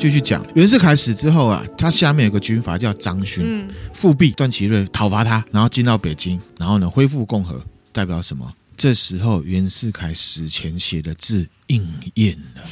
继续讲，袁世凯死之后啊，他下面有个军阀叫张勋，嗯，复辟段祺瑞，讨伐他，然后进到北京，然后呢恢复共和，代表什么？这时候袁世凯死前写的字应验了，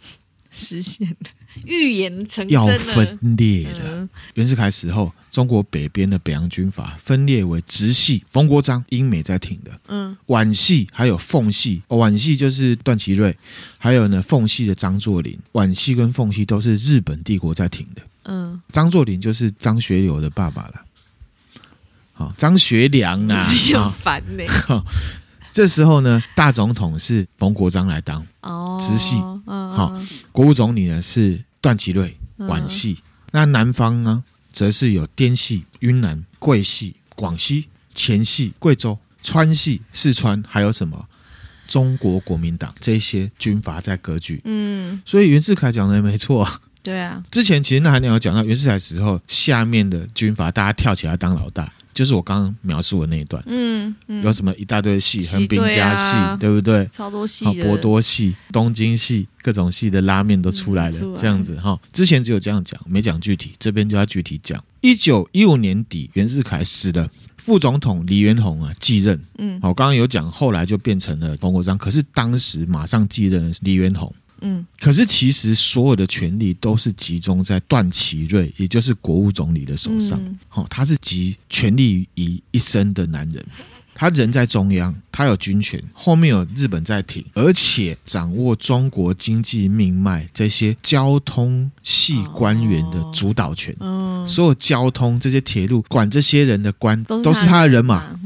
实现了。预言成真要分裂的。嗯、袁世凯死后，中国北边的北洋军阀分裂为直系冯国璋、英美在挺的，嗯，皖系还有奉系。皖系就是段祺瑞，还有呢奉系的张作霖。皖系跟奉系都是日本帝国在挺的，嗯，张作霖就是张学友的爸爸了。好，张学良啊，很烦呢。这时候呢，大总统是冯国璋来当，哦，直系，好，国务总理呢是。段祺瑞皖系，嗯、那南方呢，则是有滇系、云南、桂系、广西、黔系、贵州、川系、四川，还有什么中国国民党这些军阀在割据。嗯，所以袁世凯讲的没错。对啊，之前其实那还有讲到袁世凯时候，下面的军阀大家跳起来当老大。就是我刚刚描述的那一段，嗯，嗯有什么一大堆戏，横滨家戏，对，啊、对不对？超多戏，博多戏、东京戏，各种戏的拉面都出来了，嗯、这样子哈。之前只有这样讲，没讲具体，这边就要具体讲。一九一五年底，袁世凯死了，副总统黎元洪啊继任，嗯，好，刚刚有讲，后来就变成了冯国璋，可是当时马上继任的是黎元洪。嗯，可是其实所有的权力都是集中在段祺瑞，也就是国务总理的手上。好、嗯，他是集权力于一身的男人。他人在中央，他有军权，后面有日本在挺，而且掌握中国经济命脉这些交通系官员的主导权。嗯，所有交通这些铁路管这些人的官都是他的人马。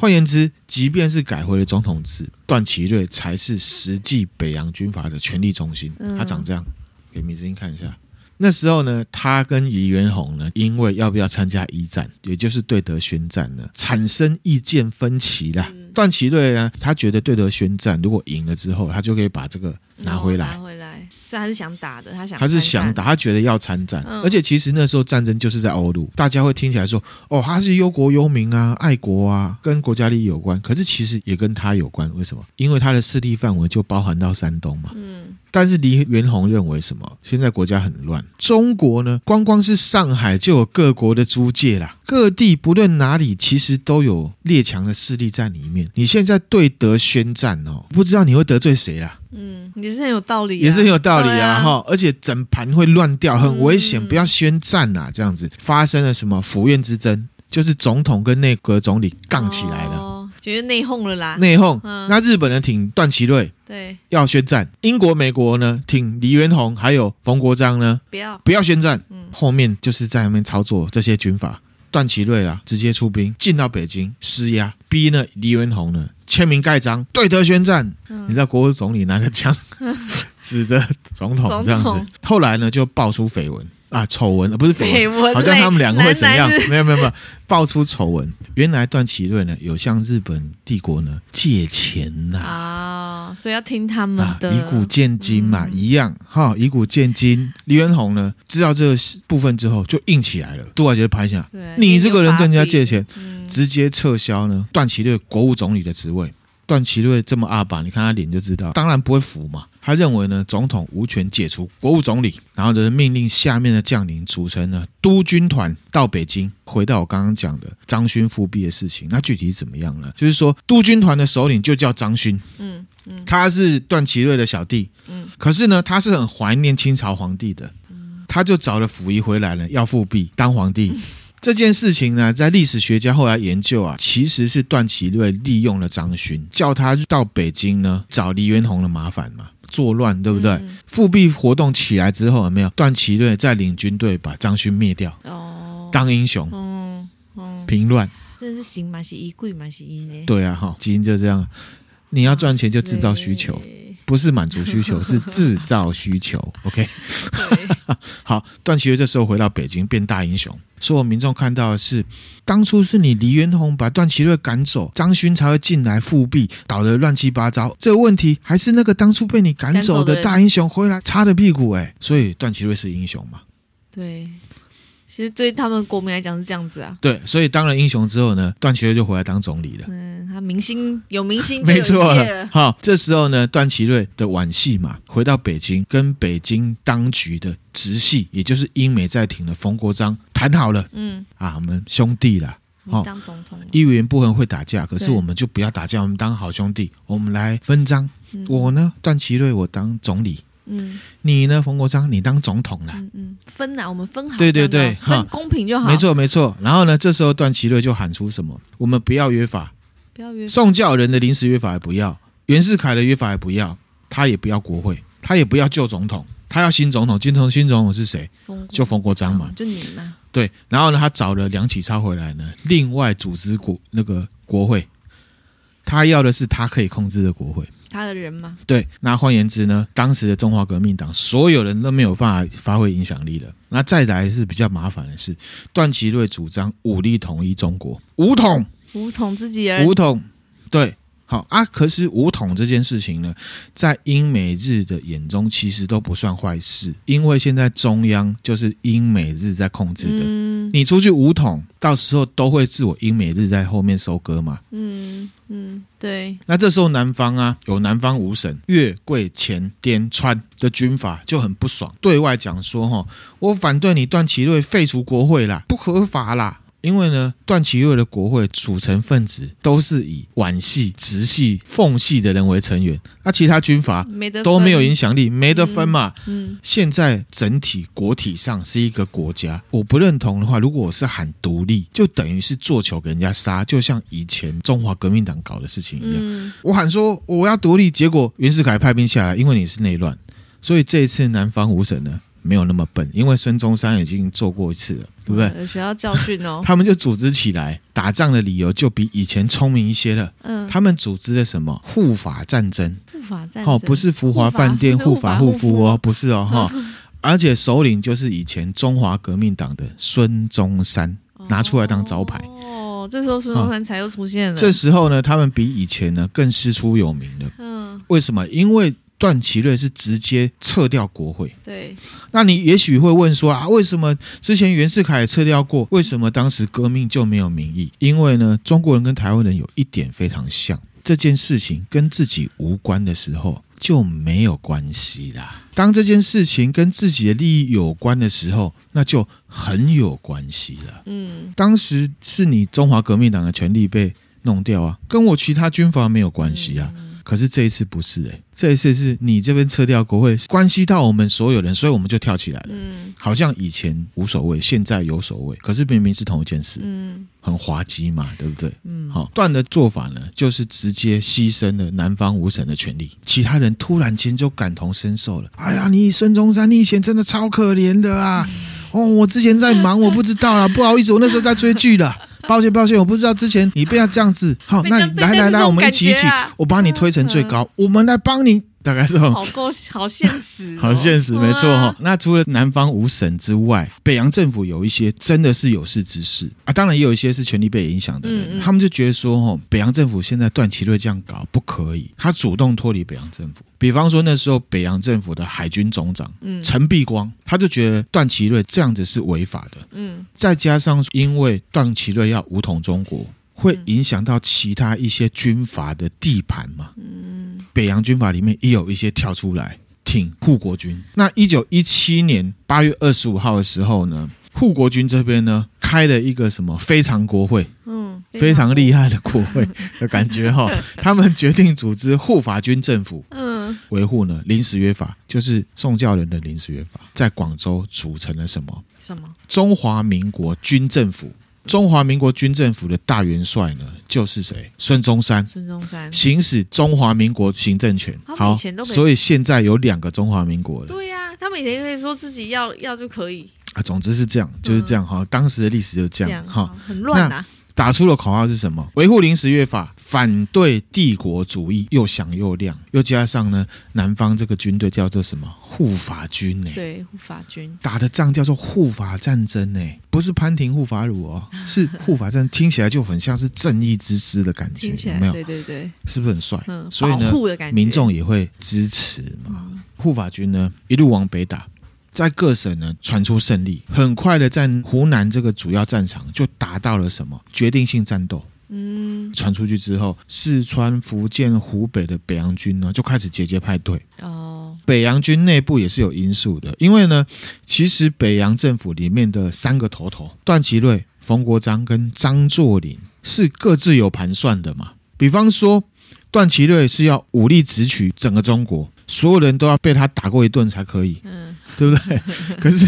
嗯，换言之，即便是改回了总统制，段祺瑞才是实际北洋军阀的权力中心。他长这样，给米志英看一下。那时候呢，他跟李元洪呢，因为要不要参加一战，也就是对德宣战呢，产生意见分歧啦。嗯、段祺瑞呢，他觉得对德宣战如果赢了之后，他就可以把这个拿回来。拿回来，所以他是想打的，他想，他是想打，他觉得要参战。嗯、而且其实那时候战争就是在欧陆，大家会听起来说，哦，他是忧国忧民啊，爱国啊，跟国家利益有关。可是其实也跟他有关，为什么？因为他的势力范围就包含到山东嘛。嗯。但是黎元洪认为什么？现在国家很乱，中国呢，光光是上海就有各国的租界啦，各地不论哪里，其实都有列强的势力在里面。你现在对德宣战哦，不知道你会得罪谁啦？嗯，也是很有道理，也是很有道理啊！哈，而且整盘会乱掉，很危险，不要宣战呐！这样子发生了什么府院之争，就是总统跟内阁总理杠起来了。觉得内讧了啦，内讧。嗯、那日本人挺段祺瑞，对，要宣战；英国、美国呢挺黎元洪，还有冯国璋呢，不要。不要宣战。嗯、后面就是在那边操作这些军阀，段祺瑞啊，直接出兵进到北京施压，逼呢黎元洪呢签名盖章对德宣战。嗯、你知道国务总理拿着枪 指着总统这样子，统。后来呢就爆出绯闻。啊，丑闻不是绯闻，好像他们两个会怎样？没有没有没有，爆出丑闻。原来段祺瑞呢有向日本帝国呢借钱呐啊，所以要听他们的，啊、以古鉴今嘛，嗯、一样哈，以古鉴今。黎元洪呢知道这个部分之后就硬起来了，杜华杰拍下，对你这个人跟人家借钱，嗯、直接撤销呢段祺瑞国务总理的职位。段祺瑞这么阿爸，你看他脸就知道，当然不会服嘛。他认为呢，总统无权解除国务总理，然后就是命令下面的将领组成了督军团到北京。回到我刚刚讲的张勋复辟的事情，那具体怎么样呢？就是说，督军团的首领就叫张勋，嗯嗯，他是段祺瑞的小弟，嗯，可是呢，他是很怀念清朝皇帝的，他就找了溥仪回来了，要复辟当皇帝。这件事情呢，在历史学家后来研究啊，其实是段祺瑞利用了张勋，叫他到北京呢找黎元洪的麻烦嘛，作乱，对不对？复辟活动起来之后，有没有段祺瑞再领军队把张勋灭掉？哦，当英雄，嗯嗯，平乱，真是行嘛，是衣贵嘛，是衣呢？对啊，哈，基因就这样，你要赚钱就制造需求。不是满足需求，是制造需求。OK，好，段祺瑞这时候回到北京，变大英雄。所有民众看到的是，当初是你黎元洪把段祺瑞赶走，张勋才会进来复辟，搞得乱七八糟。这个问题还是那个当初被你赶走的大英雄回来擦的屁股。哎，所以段祺瑞是英雄嘛？对，其实对他们国民来讲是这样子啊。对，所以当了英雄之后呢，段祺瑞就回来当总理了。嗯他明星有明星就有一切了。好，这时候呢，段祺瑞的皖系嘛，回到北京，跟北京当局的直系，也就是英美在庭的冯国璋谈好了。嗯，啊，我们兄弟啦。你当总统，议员不合会打架，可是我们就不要打架，我们当好兄弟，我们来分赃。嗯、我呢，段祺瑞，我当总理。嗯，你呢，冯国璋，你当总统了。嗯嗯，分呐，我们分好。对对对，分公平就好。没错没错。然后呢，这时候段祺瑞就喊出什么？我们不要约法，不要约。宋教仁的临时约法也不要，袁世凯的约法也不要，他也不要国会，他也不要旧总统，他要新总统。今天新总统是谁？就冯国璋嘛，就你嘛。对，然后呢，他找了梁启超回来呢，另外组织国那个国会，他要的是他可以控制的国会，他的人吗？对，那换言之呢，当时的中华革命党所有人都没有办法发挥影响力了。那再来是比较麻烦的是，段祺瑞主张武力统一中国，武统，武统自己人，武统，对。好啊，可是武统这件事情呢，在英美日的眼中其实都不算坏事，因为现在中央就是英美日在控制的。嗯，你出去武统，到时候都会自我英美日在后面收割嘛。嗯嗯，对。那这时候南方啊，有南方五省越桂黔滇川的军阀就很不爽，对外讲说：哈，我反对你段祺瑞废除国会啦，不合法啦。因为呢，段祺瑞的国会组成分子都是以皖系、直系、奉系的人为成员，那其他军阀都没有影响力，没得分嘛。嗯，嗯，现在整体国体上是一个国家，我不认同的话，如果我是喊独立，就等于是做球给人家杀，就像以前中华革命党搞的事情一样。嗯，我喊说我要独立，结果袁世凯派兵下来，因为你是内乱，所以这一次南方五省呢。没有那么笨，因为孙中山已经做过一次了，对不对？有学到教训哦。他们就组织起来打仗的理由就比以前聪明一些了。嗯，他们组织了什么护法战争？护法战争哦，不是福华饭店 护法护夫哦，不是哦哈。而且首领就是以前中华革命党的孙中山拿出来当招牌。哦，这时候孙中山才又出现了。这时候呢，他们比以前呢更师出有名了。嗯，为什么？因为。段祺瑞是直接撤掉国会，对。那你也许会问说啊，为什么之前袁世凯也撤掉过？为什么当时革命就没有民意？因为呢，中国人跟台湾人有一点非常像，这件事情跟自己无关的时候就没有关系啦。当这件事情跟自己的利益有关的时候，那就很有关系了。嗯，当时是你中华革命党的权力被弄掉啊，跟我其他军阀没有关系啊。嗯可是这一次不是哎、欸，这一次是你这边撤掉国会，关系到我们所有人，所以我们就跳起来了。嗯，好像以前无所谓，现在有所谓。可是明明是同一件事，嗯，很滑稽嘛，对不对？嗯，好，段的做法呢，就是直接牺牲了南方五省的权利，其他人突然间就感同身受了。哎呀，你孙中山，你以前真的超可怜的啊！哦，我之前在忙，我不知道啦，不好意思，我那时候在追剧了。抱歉，抱歉，我不知道之前你不要这样子。好，那你来来来，我们一起一起，我帮你推成最高，我们来帮你。大概是好够 好现实，好现实，没错哈。那除了南方五省之外，北洋政府有一些真的是有识之士啊，当然也有一些是权力被影响的人，他们就觉得说，哈，北洋政府现在段祺瑞这样搞不可以，他主动脱离北洋政府。比方说那时候北洋政府的海军总长陈璧光，他就觉得段祺瑞这样子是违法的。嗯，再加上因为段祺瑞要武统中国。会影响到其他一些军阀的地盘嘛？嗯，北洋军阀里面也有一些跳出来挺护国军。那一九一七年八月二十五号的时候呢，护国军这边呢开了一个什么非常国会，嗯，非常厉害的国会的感觉哈。他们决定组织护法军政府，嗯，维护呢临时约法，就是宋教仁的临时约法，在广州组成了什么？什么？中华民国军政府。中华民国军政府的大元帅呢，就是谁？孙中山。孙中山行使中华民国行政权。好，所以现在有两个中华民国了。对呀、啊，他们以前可以说自己要要就可以啊。总之是这样，就是这样哈、嗯。当时的历史就这样哈，很乱呐。打出的口号是什么？维护临时约法，反对帝国主义，又响又亮。又加上呢，南方这个军队叫做什么？护法军呢？对，护法军打的仗叫做护法战争呢，不是潘婷护法乳哦，是护法战，听起来就很像是正义之师的感觉，有没有？对对对，是不是很帅？嗯，所以呢，民众也会支持嘛。护法军呢，一路往北打。在各省呢传出胜利，很快的在湖南这个主要战场就达到了什么决定性战斗。嗯，传出去之后，四川、福建、湖北的北洋军呢就开始节节派队。哦，北洋军内部也是有因素的，因为呢，其实北洋政府里面的三个头头段祺瑞、冯国璋跟张作霖是各自有盘算的嘛。比方说，段祺瑞是要武力直取整个中国。所有人都要被他打过一顿才可以，嗯，对不对？可是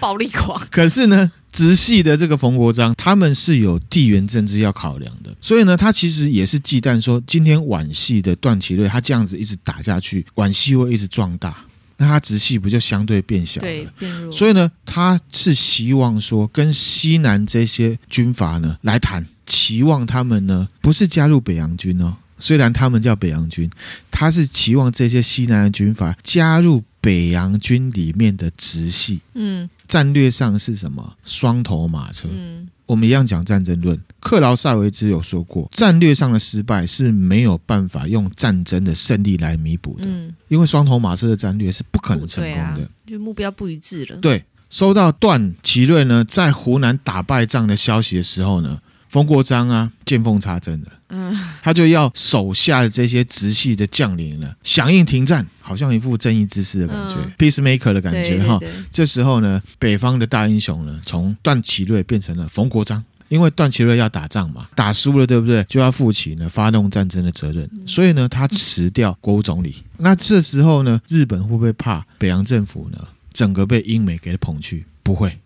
暴力狂，可是呢，直系的这个冯国璋，他们是有地缘政治要考量的，所以呢，他其实也是忌惮说，今天皖系的段祺瑞他这样子一直打下去，皖系会一直壮大，那他直系不就相对变小了？对，变弱。所以呢，他是希望说跟西南这些军阀呢来谈，期望他们呢不是加入北洋军哦。虽然他们叫北洋军，他是期望这些西南的军阀加入北洋军里面的直系。嗯，战略上是什么？双头马车。嗯，我们一样讲战争论。克劳塞维兹有说过，战略上的失败是没有办法用战争的胜利来弥补的。嗯，因为双头马车的战略是不可能成功的，啊、就目标不一致了。对，收到段祺瑞呢在湖南打败仗的消息的时候呢，冯国璋啊见缝插针了。嗯，他就要手下的这些直系的将领呢，响应停战，好像一副正义之师的感觉，嗯，peacemaker 的感觉哈。这时候呢，北方的大英雄呢，从段祺瑞变成了冯国璋，因为段祺瑞要打仗嘛，打输了对不对？就要负起呢发动战争的责任，所以呢，他辞掉国务总理。那这时候呢，日本会不会怕北洋政府呢？整个被英美给捧去？不会。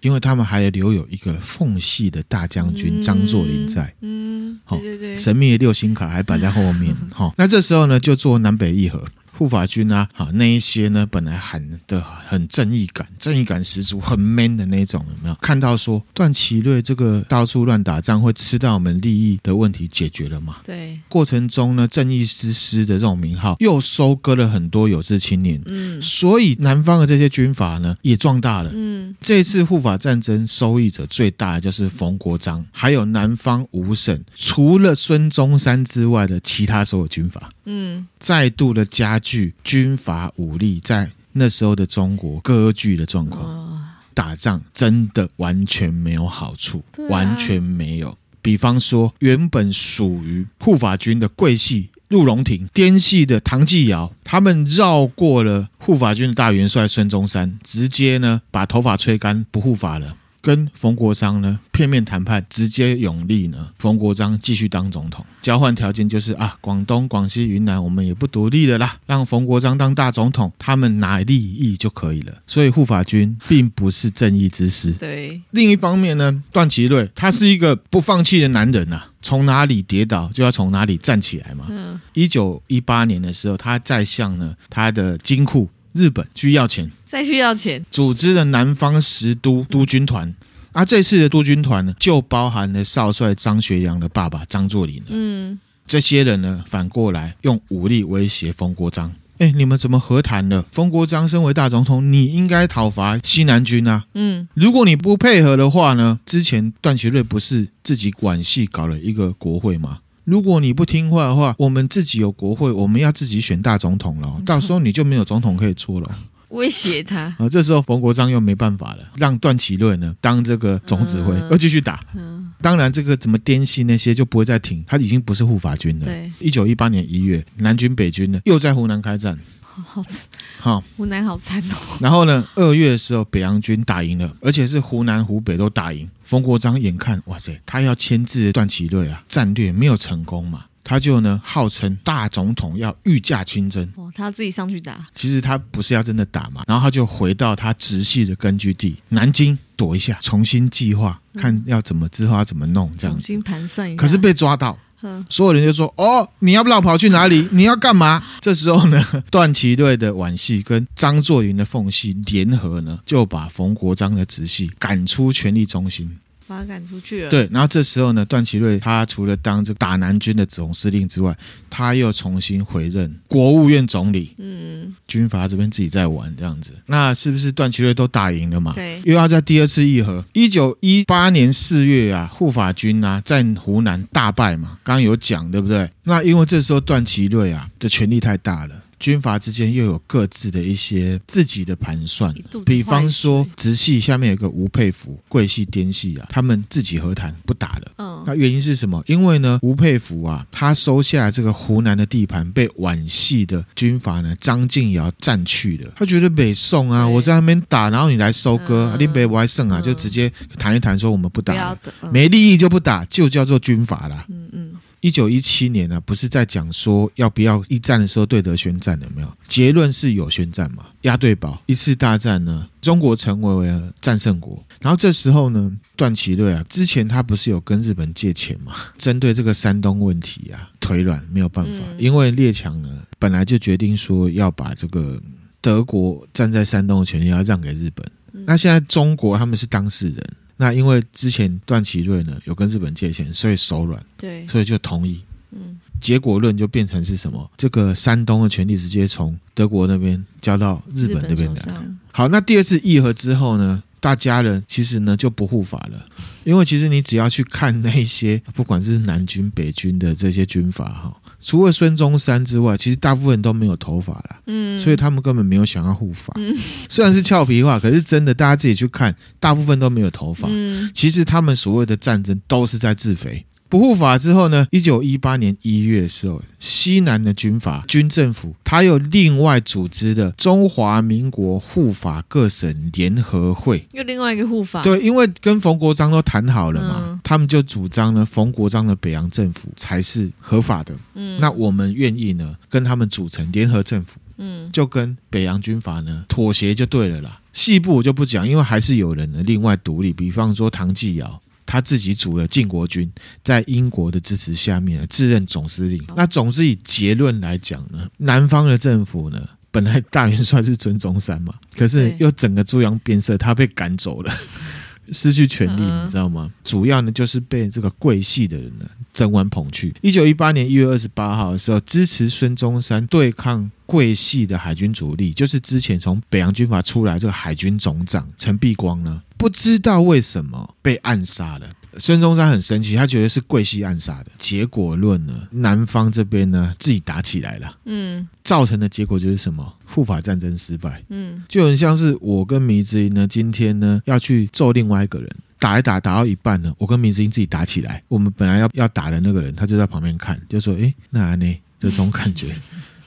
因为他们还留有一个奉系的大将军张作霖在，嗯，对对对，神秘的六星卡还摆在后面，哈，那这时候呢，就做南北议和。护法军啊，啊那一些呢，本来喊的很正义感，正义感十足，很 man 的那种，有没有？看到说段祺瑞这个到处乱打仗会吃到我们利益的问题解决了吗？对，过程中呢，正义之师的这种名号又收割了很多有志青年，嗯，所以南方的这些军阀呢也壮大了，嗯，这一次护法战争收益者最大的就是冯国璋，还有南方五省除了孙中山之外的其他所有军阀，嗯，再度的加剧。军阀武力在那时候的中国割据的状况，打仗真的完全没有好处，完全没有。比方说，原本属于护法军的桂系陆荣廷、滇系的唐继尧，他们绕过了护法军的大元帅孙中山，直接呢把头发吹干，不护法了。跟冯国璋呢片面谈判，直接永立呢冯国璋继续当总统，交换条件就是啊，广东、广西、云南我们也不独立了啦，让冯国璋当大总统，他们拿利益就可以了。所以护法军并不是正义之师。对，另一方面呢，段祺瑞他是一个不放弃的男人呐、啊，从哪里跌倒就要从哪里站起来嘛。嗯，一九一八年的时候，他在向呢他的金库。日本去要钱，再去要钱，组织了南方十都督军团。啊，这次的督军团呢，就包含了少帅张学良的爸爸张作霖。嗯，这些人呢，反过来用武力威胁冯国璋。哎，你们怎么和谈了？冯国璋身为大总统，你应该讨伐西南军啊。嗯，如果你不配合的话呢，之前段祺瑞不是自己管系搞了一个国会吗？如果你不听话的话，我们自己有国会，我们要自己选大总统了。到时候你就没有总统可以出了。威胁他啊！这时候冯国璋又没办法了，让段祺瑞呢当这个总指挥，要继续打。嗯，当然这个怎么滇西那些就不会再停，他已经不是护法军了。对，一九一八年一月，南军北军呢又在湖南开战。好惨，好，湖南好惨哦。然后呢，二月的时候，北洋军打赢了，而且是湖南、湖北都打赢。冯国璋眼看，哇塞，他要牵制段祺瑞啊，战略没有成功嘛，他就呢号称大总统要御驾亲征。哦，他自己上去打。其实他不是要真的打嘛，然后他就回到他直系的根据地南京躲一下，重新计划，看要怎么之后要怎么弄，这样子。重新盘算一下。可是被抓到。所有人就说：“哦，你要不要跑去哪里？你要干嘛？” 这时候呢，段祺瑞的皖系跟张作霖的奉系联合呢，就把冯国璋的直系赶出权力中心。把他赶出去了。对，然后这时候呢，段祺瑞他除了当这个打南军的总司令之外，他又重新回任国务院总理。嗯，军阀这边自己在玩这样子，那是不是段祺瑞都打赢了嘛？对，又要在第二次议和。一九一八年四月啊，护法军啊在湖南大败嘛，刚刚有讲对不对？那因为这时候段祺瑞啊的权力太大了。军阀之间又有各自的一些自己的盘算。比方说，直系下面有个吴佩孚，桂系、滇系啊，他们自己和谈不打了。嗯，那原因是什么？因为呢，吴佩孚啊，他收下这个湖南的地盘，被皖系的军阀呢张敬尧占去了。他觉得北宋啊，我在那边打，然后你来收割，你北我还胜啊，就直接谈一谈，说我们不打了，没利益就不打，就叫做军阀了。嗯嗯。一九一七年呢、啊，不是在讲说要不要一战的时候对德宣战有没有？结论是有宣战嘛？押对宝一次大战呢，中国成为了战胜国。然后这时候呢，段祺瑞啊，之前他不是有跟日本借钱嘛？针对这个山东问题啊，腿软没有办法，嗯、因为列强呢本来就决定说要把这个德国站在山东的权利要让给日本。嗯、那现在中国他们是当事人。那因为之前段祺瑞呢有跟日本借钱，所以手软，对，所以就同意。嗯，结果论就变成是什么？这个山东的权力直接从德国那边交到日本那边来。好，那第二次议和之后呢，大家人其实呢就不护法了，因为其实你只要去看那些不管是南军北军的这些军阀哈。除了孙中山之外，其实大部分人都没有头发了，嗯，所以他们根本没有想要护发。嗯，虽然是俏皮话，可是真的，大家自己去看，大部分都没有头发。嗯，其实他们所谓的战争都是在自肥。不护法之后呢？一九一八年一月的时候，西南的军阀军政府，他又另外组织的中华民国护法各省联合会，又另外一个护法。对，因为跟冯国璋都谈好了嘛，嗯、他们就主张呢，冯国璋的北洋政府才是合法的。嗯，那我们愿意呢，跟他们组成联合政府。嗯，就跟北洋军阀呢妥协就对了啦。细部我就不讲，因为还是有人呢另外独立，比方说唐继尧。他自己组了靖国军，在英国的支持下面自任总司令。那总之以结论来讲呢，南方的政府呢，本来大元帅是孙中山嘛，可是又整个猪羊变色，他被赶走了，失去权力，你知道吗？主要呢就是被这个桂系的人呢整碗捧去。一九一八年一月二十八号的时候，支持孙中山对抗桂系的海军主力，就是之前从北洋军阀出来这个海军总长陈璧光呢。不知道为什么被暗杀了，孙中山很生气，他觉得是桂系暗杀的。结果论呢，南方这边呢自己打起来了，嗯，造成的结果就是什么？护法战争失败，嗯，就很像是我跟迷之音呢，今天呢要去揍另外一个人，打一打打到一半呢，我跟迷之音自己打起来，我们本来要要打的那个人，他就在旁边看，就说：“哎，那呢？”这种感觉。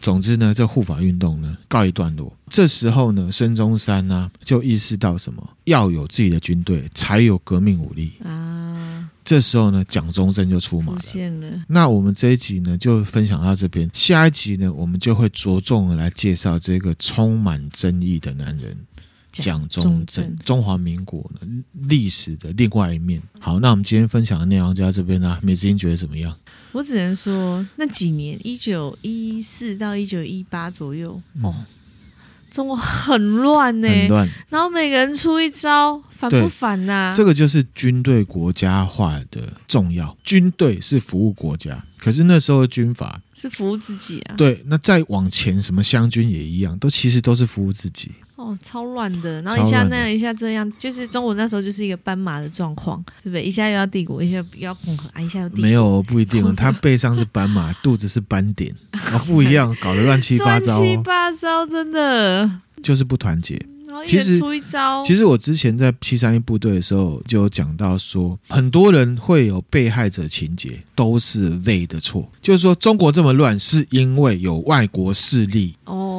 总之呢，这护法运动呢告一段落。这时候呢，孙中山呢、啊、就意识到什么？要有自己的军队，才有革命武力啊。这时候呢，蒋中正就出马了。那我们这一集呢，就分享到这边。下一集呢，我们就会着重的来介绍这个充满争议的男人。蒋中正，中华民国呢历史的另外一面。好，那我们今天分享的内容就到这边啦。美姿英觉得怎么样？我只能说，那几年，一九一四到一九一八左右，嗯、哦，中国很乱呢，很乱。然后每个人出一招，反不反呐、啊？这个就是军队国家化的重要。军队是服务国家，可是那时候的军阀是服务自己啊。对，那再往前，什么湘军也一样，都其实都是服务自己。哦，超乱的，然后一下那样，一下这样，就是中国那时候就是一个斑马的状况，对不对？一下又要帝国，一下又要共和，啊，一下又帝国。没有，不一定，他背上是斑马，肚子是斑点，哦，不一样，搞得乱七八糟，乱七八糟，真的就是不团结。其实出一招，其实我之前在七三一部队的时候就有讲到说，很多人会有被害者情节，都是累的错。就是说，中国这么乱，是因为有外国势力哦。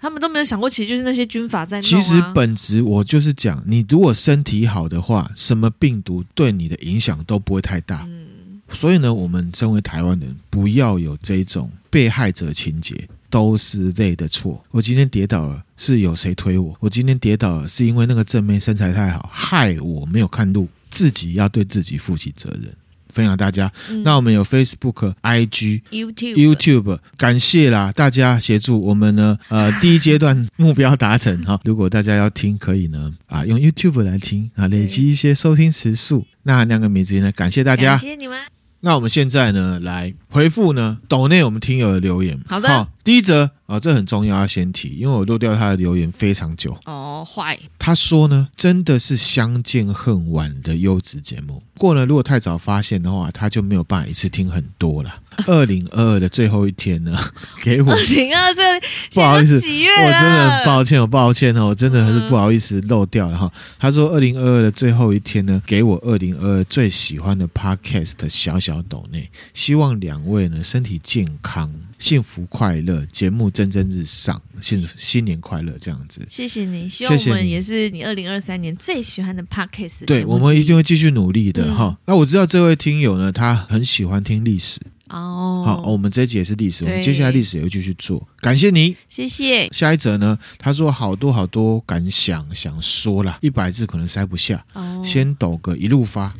他们都没有想过，其实就是那些军阀在。其实本质我就是讲，你如果身体好的话，什么病毒对你的影响都不会太大。嗯。所以呢，我们身为台湾人，不要有这种被害者情节。都是累的错。我今天跌倒了，是有谁推我？我今天跌倒了，是因为那个正妹身材太好，害我没有看路。自己要对自己负起责任。分享大家，嗯、那我们有 Facebook、IG、YouTube、YouTube，感谢啦，大家协助我们呢。呃，第一阶段目标达成哈。如果大家要听，可以呢啊，用 YouTube 来听啊，累积一些收听时数。那亮个名字呢，感谢大家，谢谢你们。那我们现在呢，来回复呢，抖内我们听友的留言。好的，好第一则。啊、哦，这很重要，要先提，因为我漏掉他的留言非常久。哦，坏。他说呢，真的是相见恨晚的优质节目。不过呢，如果太早发现的话，他就没有办法一次听很多了。二零二二的最后一天呢，给我。二零二二这 不好意思，几月我真的很抱歉，我抱歉哦，我真的还是不好意思漏掉了哈。嗯、他说二零二二的最后一天呢，给我二零二二最喜欢的 podcast 的小小抖内，希望两位呢身体健康。幸福快乐，节目蒸蒸日上，新新年快乐，这样子。谢谢你，希望我们也是你二零二三年最喜欢的 Podcast。对，我们一定会继续努力的哈、嗯。那我知道这位听友呢，他很喜欢听历史哦。好，我们这一集也是历史，我们接下来历史也会继续做。感谢你，谢谢。下一则呢，他说好多好多感想想说啦，一百字可能塞不下，哦、先抖个一路发。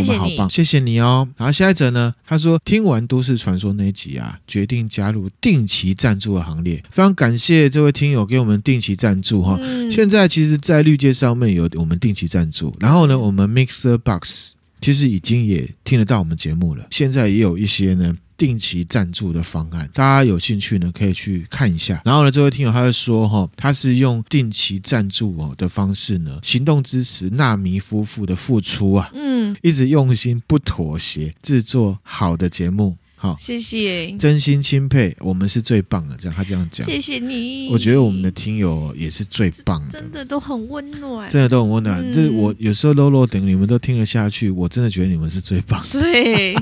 我们好棒，谢谢你哦。然后下一则呢，他说听完《都市传说》那一集啊，决定加入定期赞助的行列。非常感谢这位听友给我们定期赞助哈、嗯。现在其实，在绿界上面有我们定期赞助，然后呢，我们 Mixer Box 其实已经也听得到我们节目了。现在也有一些呢。定期赞助的方案，大家有兴趣呢，可以去看一下。然后呢，这位听友他就说，哈，他是用定期赞助哦的方式呢，行动支持纳米夫妇的付出啊，嗯，一直用心不妥协，制作好的节目。好，谢谢，真心钦佩，我们是最棒的。这样他这样讲，谢谢你。我觉得我们的听友也是最棒的，真的都很温暖，真的都很温暖。就是、我有时候 low low 等你们都听得下去，我真的觉得你们是最棒的。对，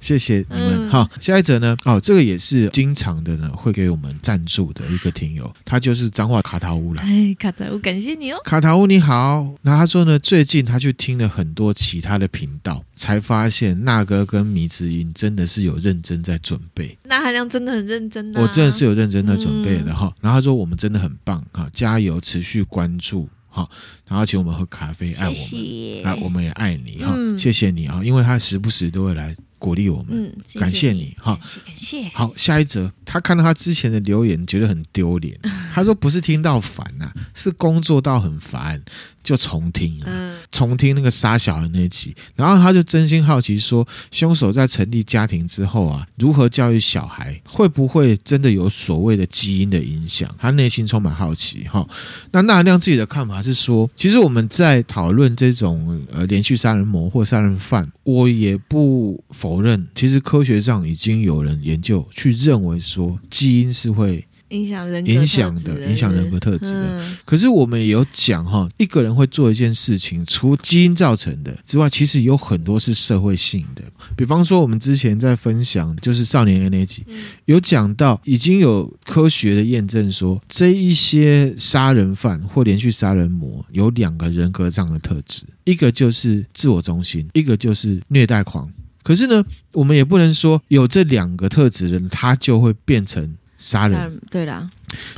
谢谢你们。好，下一则呢？哦，这个也是经常的呢，会给我们赞助的一个听友，他就是彰化卡塔乌了。哎，卡塔乌，感谢你哦，卡塔乌你好。那他说呢，最近他去听了很多其他的频道，才发现那哥跟迷之音真的是有。认真在准备，那含量真的很认真我真的是有认真在准备的哈、嗯。然后他说我们真的很棒哈，加油，持续关注哈。然后请我们喝咖啡，爱我们，啊，我们也爱你哈、嗯，谢谢你啊，因为他时不时都会来。鼓励我们，感谢你哈，感谢。好，下一则，他看到他之前的留言，觉得很丢脸。他说不是听到烦呐、啊，是工作到很烦，就重听，了，重听那个杀小孩那集。然后他就真心好奇说，凶手在成立家庭之后啊，如何教育小孩，会不会真的有所谓的基因的影响？他内心充满好奇哈。那纳亮自己的看法是说，其实我们在讨论这种呃连续杀人魔或杀人犯，我也不否。认，其实科学上已经有人研究去认为说基因是会影响人影响的，影响人格特质的、嗯。可是我们也有讲哈，一个人会做一件事情，除基因造成的之外，其实有很多是社会性的。比方说，我们之前在分享就是少年的那集，有讲到已经有科学的验证说，这一些杀人犯或连续杀人魔有两个人格上的特质，一个就是自我中心，一个就是虐待狂。可是呢，我们也不能说有这两个特质的人，他就会变成杀人。对啦，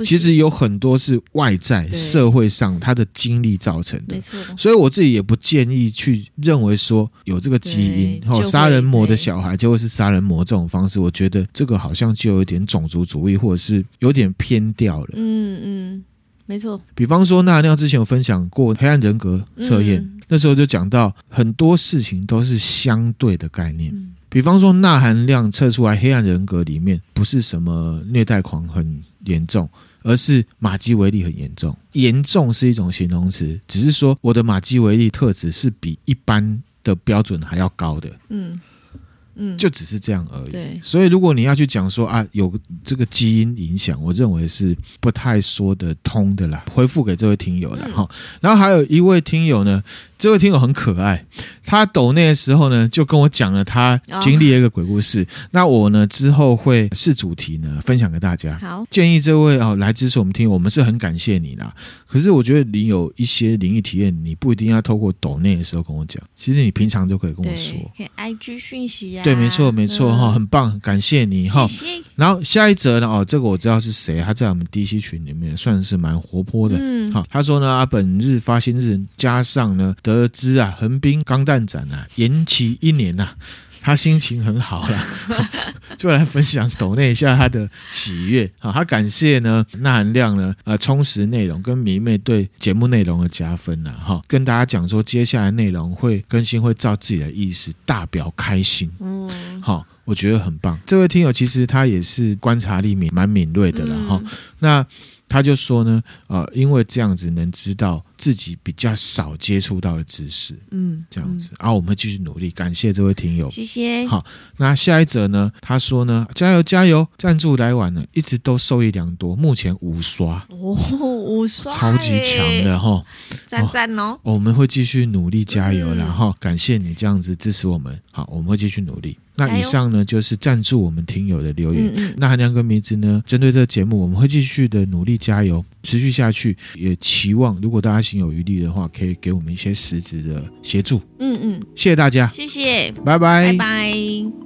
其实有很多是外在社会上他的经历造成的。没错。所以我自己也不建议去认为说有这个基因，然后杀人魔的小孩就会是杀人魔这种方式。我觉得这个好像就有一点种族主义，或者是有点偏掉了。嗯嗯，没错。比方说，那那之前有分享过黑暗人格测验。嗯那时候就讲到很多事情都是相对的概念，比方说钠含量测出来，黑暗人格里面不是什么虐待狂很严重，而是马基维利很严重。严重是一种形容词，只是说我的马基维利特质是比一般的标准还要高的。嗯。嗯，就只是这样而已。对，所以如果你要去讲说啊，有这个基因影响，我认为是不太说得通的啦。回复给这位听友了哈。然后还有一位听友呢，这位听友很可爱，他抖内的时候呢，就跟我讲了他经历了一个鬼故事。哦、那我呢之后会是主题呢分享给大家。好，建议这位哦来支持我们听友，我们是很感谢你啦。可是我觉得你有一些灵异体验，你不一定要透过抖内的时候跟我讲，其实你平常就可以跟我说，可以 IG 讯息啊。对，没错，没错哈，很棒，感谢你哈。然后下一则呢，哦，这个我知道是谁，他在我们 DC 群里面算是蛮活泼的。嗯，好，他说呢，啊，本日发薪日加上呢得得知啊，横滨钢弹展啊延期一年呐、啊。他心情很好啦，就来分享抖内一下他的喜悦。啊，他感谢呢，那含量呢，呃，充实内容跟迷妹对节目内容的加分呐。哈，跟大家讲说，接下来内容会更新，会照自己的意思，大表开心。嗯，好，我觉得很棒。这位听友其实他也是观察力敏蛮敏锐的了哈。那。他就说呢，呃，因为这样子能知道自己比较少接触到的知识，嗯，这样子，然、嗯、后、啊、我们会继续努力。感谢这位听友，谢谢。好，那下一则呢？他说呢，加油加油，赞助来晚了，一直都受益良多，目前五刷哦，五刷，超级强的哈，赞赞哦，我们会继续努力加油，然、嗯、后感谢你这样子支持我们，好，我们会继续努力。那以上呢，就是赞助我们听友的留言。嗯嗯，那韩良跟名字呢，针对这个节目，我们会继续的努力加油，持续下去。也期望如果大家心有余力的话，可以给我们一些实质的协助。嗯嗯，谢谢大家，谢谢，拜拜，拜拜。